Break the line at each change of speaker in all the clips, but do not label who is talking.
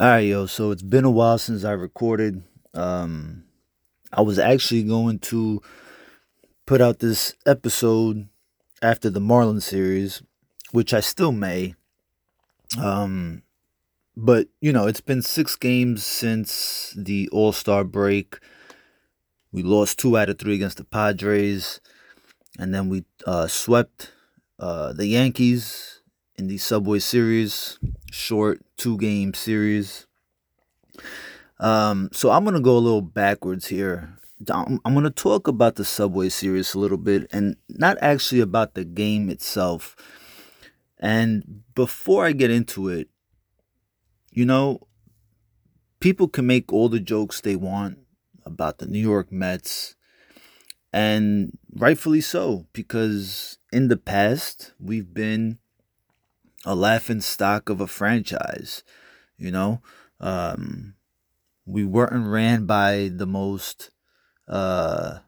All right, yo. So it's been a while since I recorded. Um, I was actually going to put out this episode after the Marlins series, which I still may. Um, but you know, it's been six games since the All Star break. We lost two out of three against the Padres, and then we uh, swept uh, the Yankees in the Subway Series, short two game series. Um, so I'm gonna go a little backwards here. I'm, gonna talk about the Subway Series a little bit, and not actually about the game itself. And before I get into it, you know, people can make all the jokes they want about the New York Mets, and rightfully so, because in the past we've been a laughing stock of a franchise. You know, um, we weren't ran by the most, uh,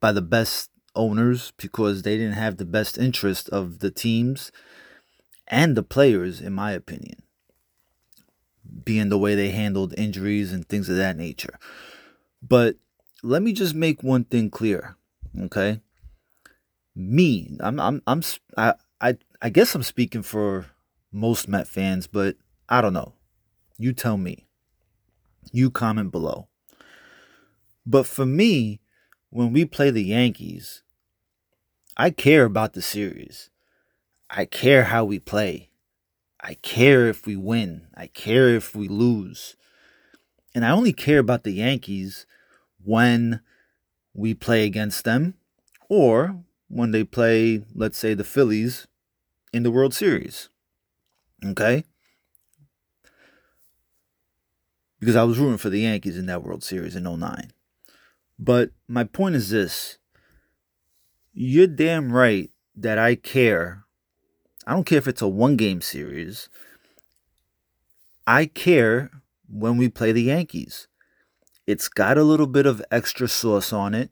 by the best owners because they didn't have the best interest of the teams and the players, in my opinion, being the way they handled injuries and things of that nature. But let me just make one thing clear, okay? Me, I'm, I'm, I'm, I, I, I guess I'm speaking for most Met fans, but I don't know. You tell me. You comment below. But for me, when we play the Yankees, I care about the series. I care how we play. I care if we win. I care if we lose. And I only care about the Yankees when we play against them or when they play, let's say, the Phillies in the World Series. Okay? Because I was rooting for the Yankees in that World Series in 09. But my point is this you're damn right that I care. I don't care if it's a one game series. I care when we play the Yankees. It's got a little bit of extra sauce on it.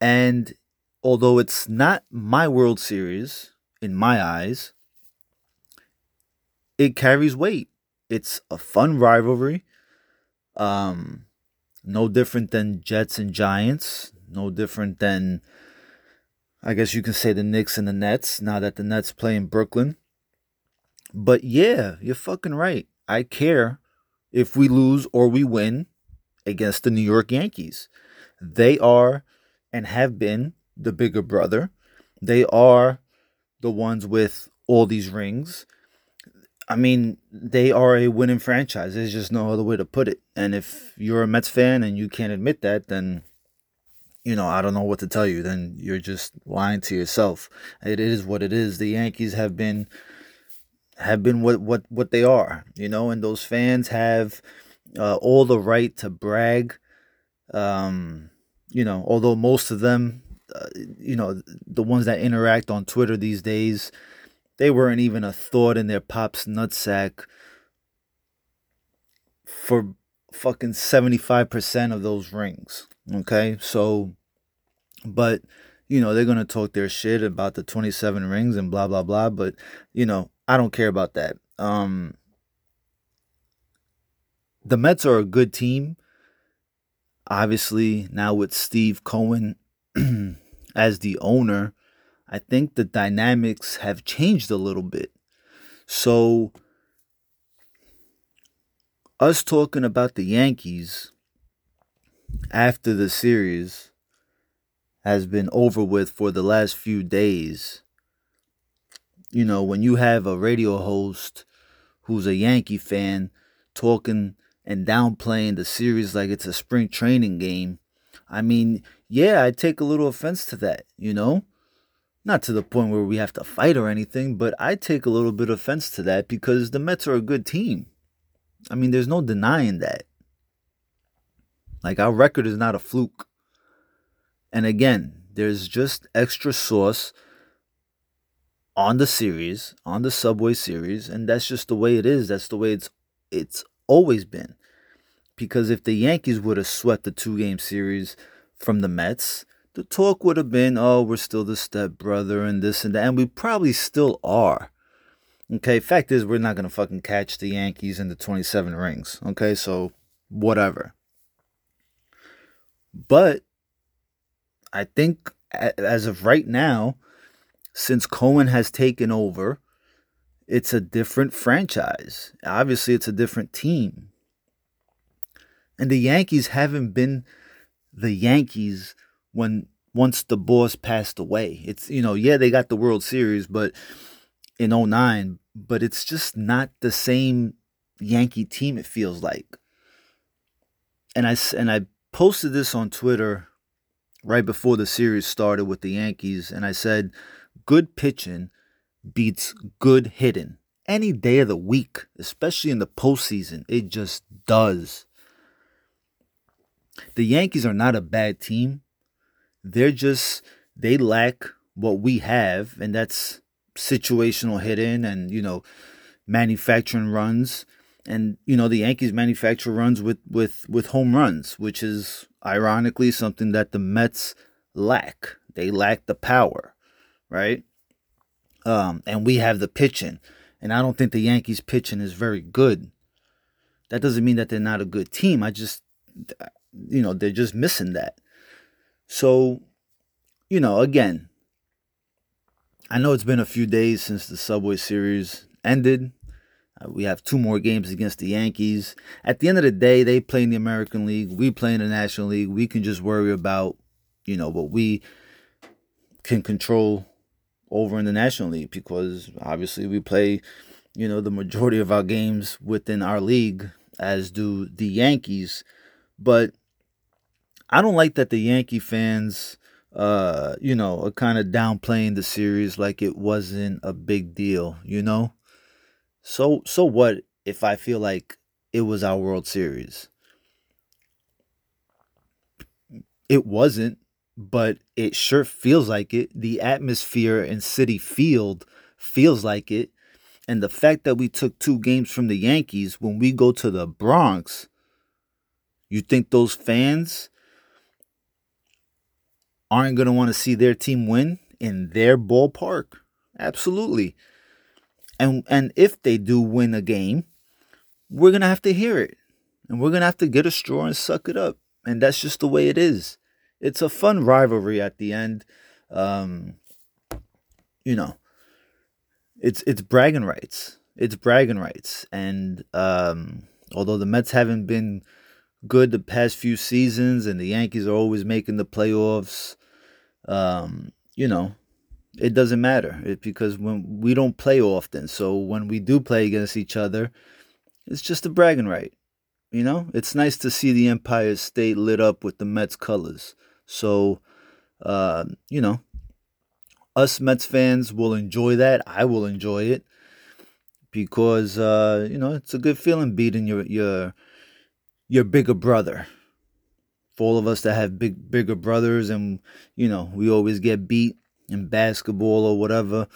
And although it's not my World Series in my eyes, it carries weight. It's a fun rivalry. Um, no different than Jets and Giants. No different than, I guess you can say, the Knicks and the Nets. Now that the Nets play in Brooklyn. But yeah, you're fucking right. I care if we lose or we win against the New York Yankees. They are and have been the bigger brother. They are the ones with all these rings. I mean, they are a winning franchise. There's just no other way to put it. And if you're a Mets fan and you can't admit that, then you know, I don't know what to tell you. Then you're just lying to yourself. It is what it is. The Yankees have been have been what what what they are, you know, and those fans have uh, all the right to brag. Um, you know, although most of them, uh, you know, the ones that interact on Twitter these days, they weren't even a thought in their pop's nutsack for fucking 75% of those rings. Okay? So, but, you know, they're going to talk their shit about the 27 rings and blah, blah, blah. But, you know, I don't care about that. Um, the Mets are a good team. Obviously, now with Steve Cohen as the owner, I think the dynamics have changed a little bit. So, us talking about the Yankees after the series has been over with for the last few days. You know, when you have a radio host who's a Yankee fan talking and downplaying the series like it's a spring training game, I mean, yeah, I take a little offense to that, you know? Not to the point where we have to fight or anything, but I take a little bit of offense to that because the Mets are a good team. I mean, there's no denying that. Like, our record is not a fluke. And again, there's just extra sauce on the series, on the Subway series, and that's just the way it is. That's the way it's it's always been. Because if the Yankees would have swept the two game series from the Mets, the talk would have been, oh, we're still the step brother and this and that. And we probably still are. Okay, fact is, we're not going to fucking catch the Yankees in the 27 rings. Okay, so whatever. But I think as of right now, since Cohen has taken over, it's a different franchise. Obviously, it's a different team. And the Yankees haven't been the Yankees when once the boss passed away. It's you know, yeah, they got the World Series, but in 09, but it's just not the same Yankee team it feels like. And I and I posted this on Twitter right before the series started with the Yankees and I said good pitching beats good hitting any day of the week, especially in the postseason. It just does. The Yankees are not a bad team. They're just they lack what we have, and that's situational hitting and you know manufacturing runs. And you know the Yankees manufacture runs with with with home runs, which is ironically something that the Mets lack. They lack the power, right? Um, and we have the pitching, and I don't think the Yankees pitching is very good. That doesn't mean that they're not a good team. I just you know, they're just missing that. So, you know, again, I know it's been a few days since the Subway Series ended. Uh, we have two more games against the Yankees. At the end of the day, they play in the American League. We play in the National League. We can just worry about, you know, what we can control over in the National League because obviously we play, you know, the majority of our games within our league, as do the Yankees. But I don't like that the Yankee fans, uh, you know, are kind of downplaying the series like it wasn't a big deal, you know? So so what if I feel like it was our World Series? It wasn't, but it sure feels like it. The atmosphere in Citi Field feels like it. And the fact that we took two games from the Yankees when we go to the Bronx, you think those fans aren't going to want to see their team win in their ballpark? Absolutely. And and if they do win a game, we're going to have to hear it. And we're going to have to get a straw and suck it up. And that's just the way it is. It's a fun rivalry at the end. Um, you know, it's it's bragging rights. It's bragging rights. And um, although the Mets haven't been good the past few seasons and the Yankees are always making the playoffs, um, you know, it doesn't matter it, because when we don't play often, so when we do play against each other, it's just a bragging right. You know, it's nice to see the Empire State lit up with the Mets colors. So, uh, you know, us Mets fans will enjoy that. I will enjoy it because uh, you know it's a good feeling beating your your your bigger brother for all of us that have big bigger brothers and you know we always get beat in basketball or whatever.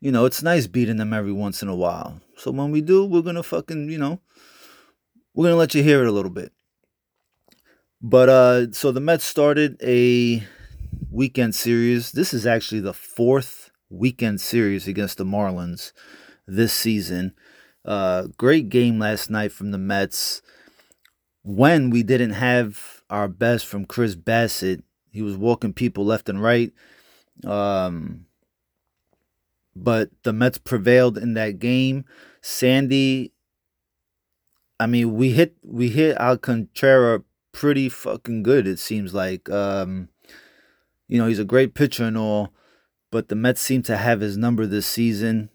You know it's nice beating them every once in a while. So when we do we're gonna fucking you know we're gonna let you hear it a little bit. But uh so the mets started a weekend series. This is actually the fourth weekend series against the marlins this season. Uh great game last night from the mets when we didn't have our best from Chris Bassitt. He was walking people left and right. Um, but the Mets prevailed in that game. Sandy, I mean, we hit we hit Alcantara pretty fucking good. It seems like, um, you know, he's a great pitcher and all, but the Mets seem to have his number this season.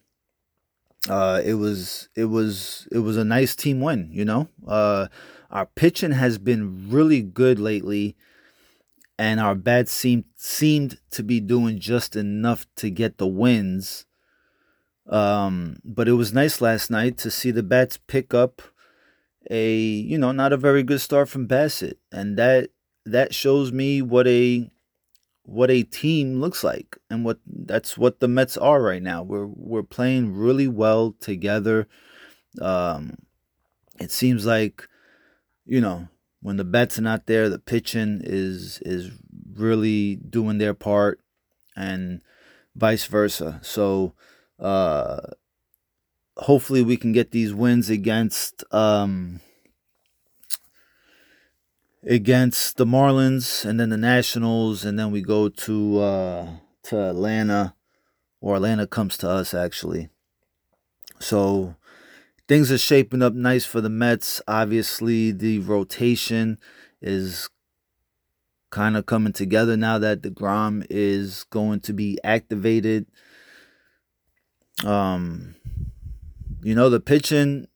Uh, it was it was it was a nice team win, you know. Uh, our pitching has been really good lately, and our bats seemed seemed to be doing just enough to get the wins. Um, but it was nice last night to see the bats pick up a you know not a very good start from Bassitt, and that that shows me what a what a team looks like and what that's what the Mets are right now. We're we're playing really well together. Um, it seems like you know, when the bats are not there, the pitching is is really doing their part, and vice versa. So, uh, hopefully we can get these wins against um, against the Marlins and then the Nationals, and then we go to uh, to Atlanta, or Atlanta comes to us actually. So things are shaping up nice for the Mets. Obviously, the rotation is kind of coming together now that deGrom is going to be activated. Um, you know the pitching,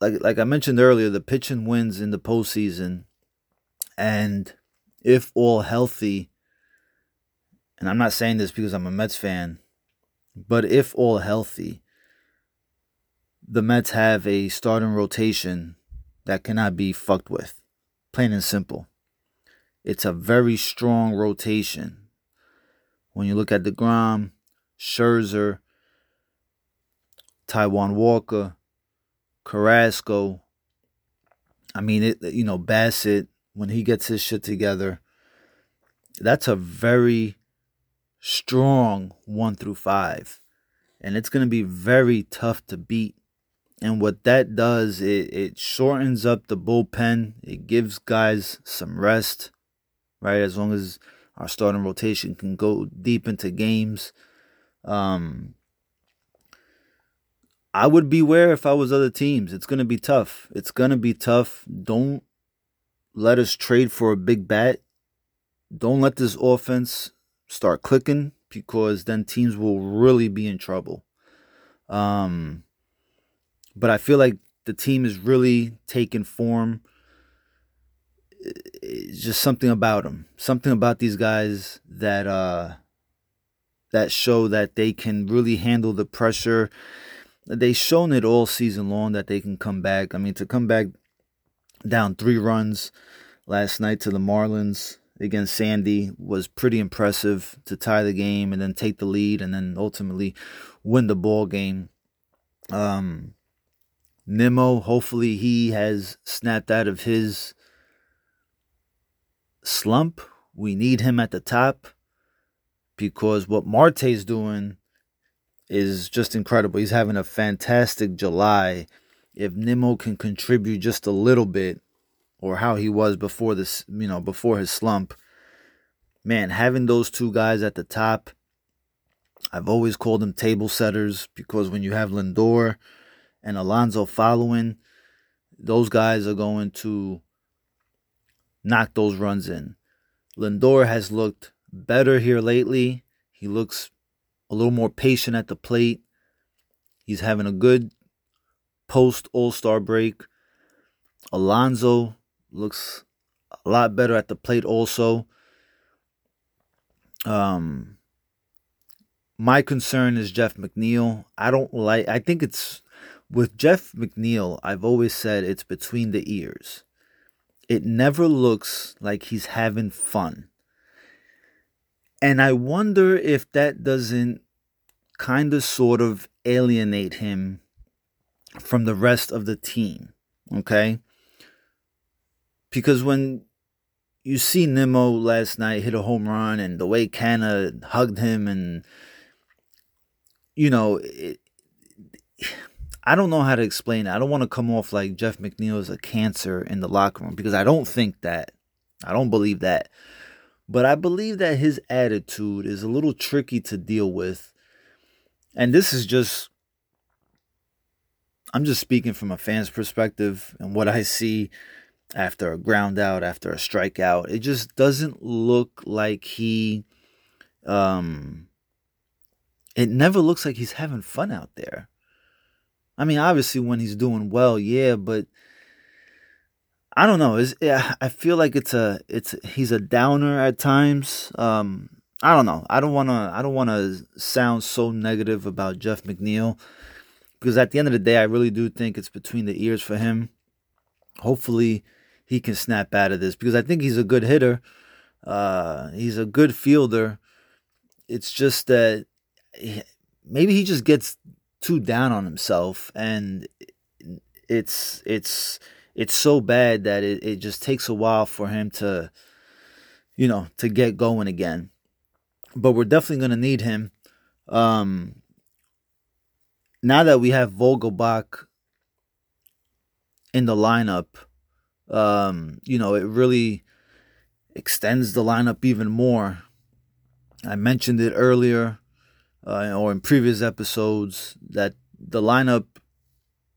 like like I mentioned earlier, the pitching wins in the postseason and if all healthy, and I'm not saying this because I'm a Mets fan, but if all healthy, the Mets have a starting rotation that cannot be fucked with. Plain and simple. It's a very strong rotation. When you look at DeGrom, Scherzer, Taijuan Walker, Carrasco, I mean, it, you know, Bassitt, when he gets his shit together, that's a very strong one through five. And it's going to be very tough to beat. And what that does, it, it shortens up the bullpen. It gives guys some rest, right? As long as our starting rotation can go deep into games. Um, I would beware if I was other teams. It's going to be tough. It's going to be tough. Don't let us trade for a big bat. Don't let this offense start clicking because then teams will really be in trouble. Um, but I feel like the team is really taking form. It's just something about them, something about these guys that uh, that show that they can really handle the pressure. They've shown it all season long that they can come back. I mean, to come back down three runs last night to the Marlins against Sandy was pretty impressive to tie the game and then take the lead and then ultimately win the ball game. Um, Nimmo, hopefully he has snapped out of his slump. We need him at the top because what Marte's doing is just incredible. He's having a fantastic July. If Nimmo can contribute just a little bit, or how he was before this, you know, before his slump. Man, having those two guys at the top, I've always called them table setters because when you have Lindor and Alonso following, those guys are going to knock those runs in. Lindor has looked better here lately. He looks a little more patient at the plate. He's having a good post All Star break. Alonso looks a lot better at the plate also. Um my concern is Jeff McNeil. I don't like I think it's with Jeff McNeil, I've always said it's between the ears. It never looks like he's having fun. And I wonder if that doesn't kind of sort of alienate him from the rest of the team. Okay? because when you see Nimmo last night hit a home run and the way Canha hugged him and you know it, I don't know how to explain it. I don't want to come off like Jeff McNeil is a cancer in the locker room because I don't think that. I don't believe that. But I believe that his attitude is a little tricky to deal with. And this is just I'm just speaking from a fan's perspective and what I see after a ground out, after a strikeout. It just doesn't look like he um it never looks like he's having fun out there. I mean, obviously when he's doing well, yeah, but I don't know. Is yeah, I feel like it's a it's he's a downer at times. Um I don't know. I don't want to I don't want to sound so negative about Jeff McNeil because at the end of the day I really do think it's between the ears for him. Hopefully he can snap out of this because I think he's a good hitter. Uh, he's a good fielder. It's just that he, maybe he just gets too down on himself, and it's it's it's so bad that it, it just takes a while for him to, you know, to get going again. But we're definitely gonna need him. Um, now that we have Vogelbach in the lineup, um, you know, it really extends the lineup even more. I mentioned it earlier uh, or in previous episodes that the lineup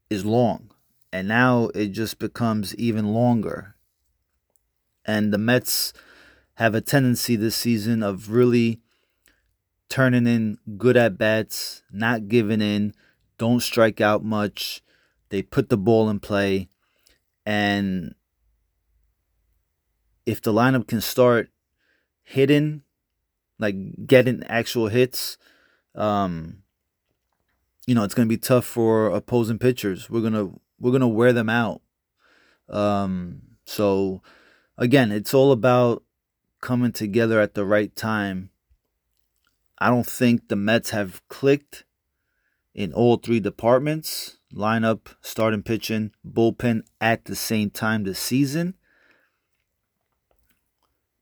is long, and now it just becomes even longer. And the Mets have a tendency this season of really turning in good at bats, not giving in, don't strike out much. They put the ball in play. And if the lineup can start hitting, like getting actual hits, um, you know, it's gonna be tough for opposing pitchers. We're gonna we're gonna wear them out. Um, so again, it's all about coming together at the right time I don't think the Mets have clicked in all three departments lineup, starting pitching, bullpen at the same time this season.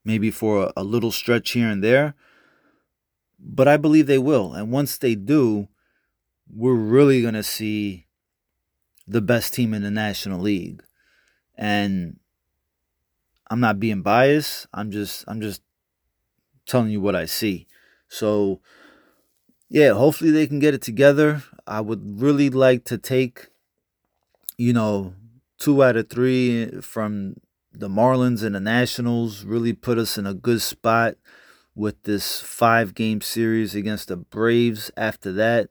Maybe for a, a little stretch here and there. But I believe they will. And once they do, we're really going to see the best team in the National League. And I'm not being biased. I'm just I'm just telling you what I see. So, yeah, hopefully they can get it together. I would really like to take, you know, two out of three from the Marlins and the Nationals, really put us in a good spot with this five game series against the Braves after that.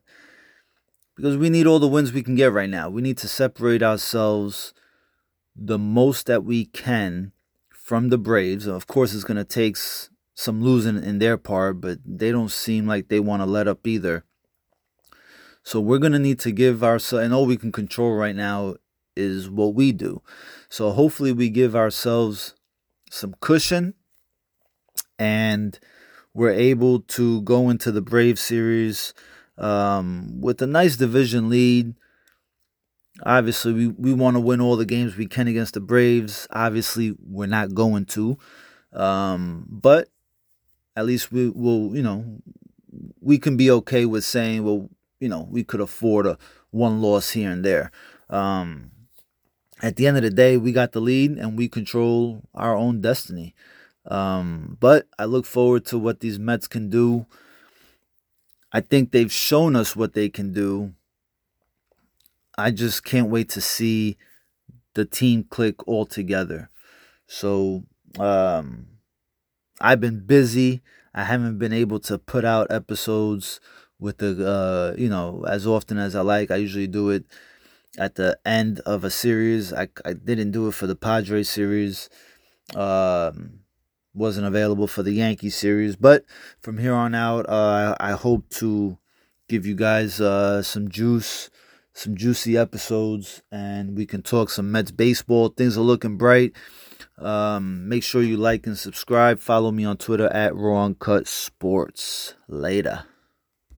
Because we need all the wins we can get right now. We need to separate ourselves the most that we can from the Braves. Of course, it's going to take some losing in their part, but they don't seem like they want to let up either. So we're going to need to give ourselves, and all we can control right now is what we do. So hopefully we give ourselves some cushion and we're able to go into the Brave series um, with a nice division lead. Obviously, we, we want to win all the games we can against the Braves. Obviously, we're not going to. Um, but at least we will, you know, we can be okay with saying, well, you know, we could afford a one loss here and there. Um, at the end of the day, we got the lead and we control our own destiny. Um, but I look forward to what these Mets can do. I think they've shown us what they can do. I just can't wait to see the team click all together. So, um, I've been busy. I haven't been able to put out episodes with the uh, you know as often as I like. I usually do it at the end of a series. I I didn't do it for the Padres series. Um, wasn't available for the Yankee series, but from here on out, uh, I hope to give you guys uh, some juice, some juicy episodes, and we can talk some Mets baseball. Things are looking bright. Um, make sure you like and subscribe. Follow me on Twitter at Raw Uncut Sports. Later.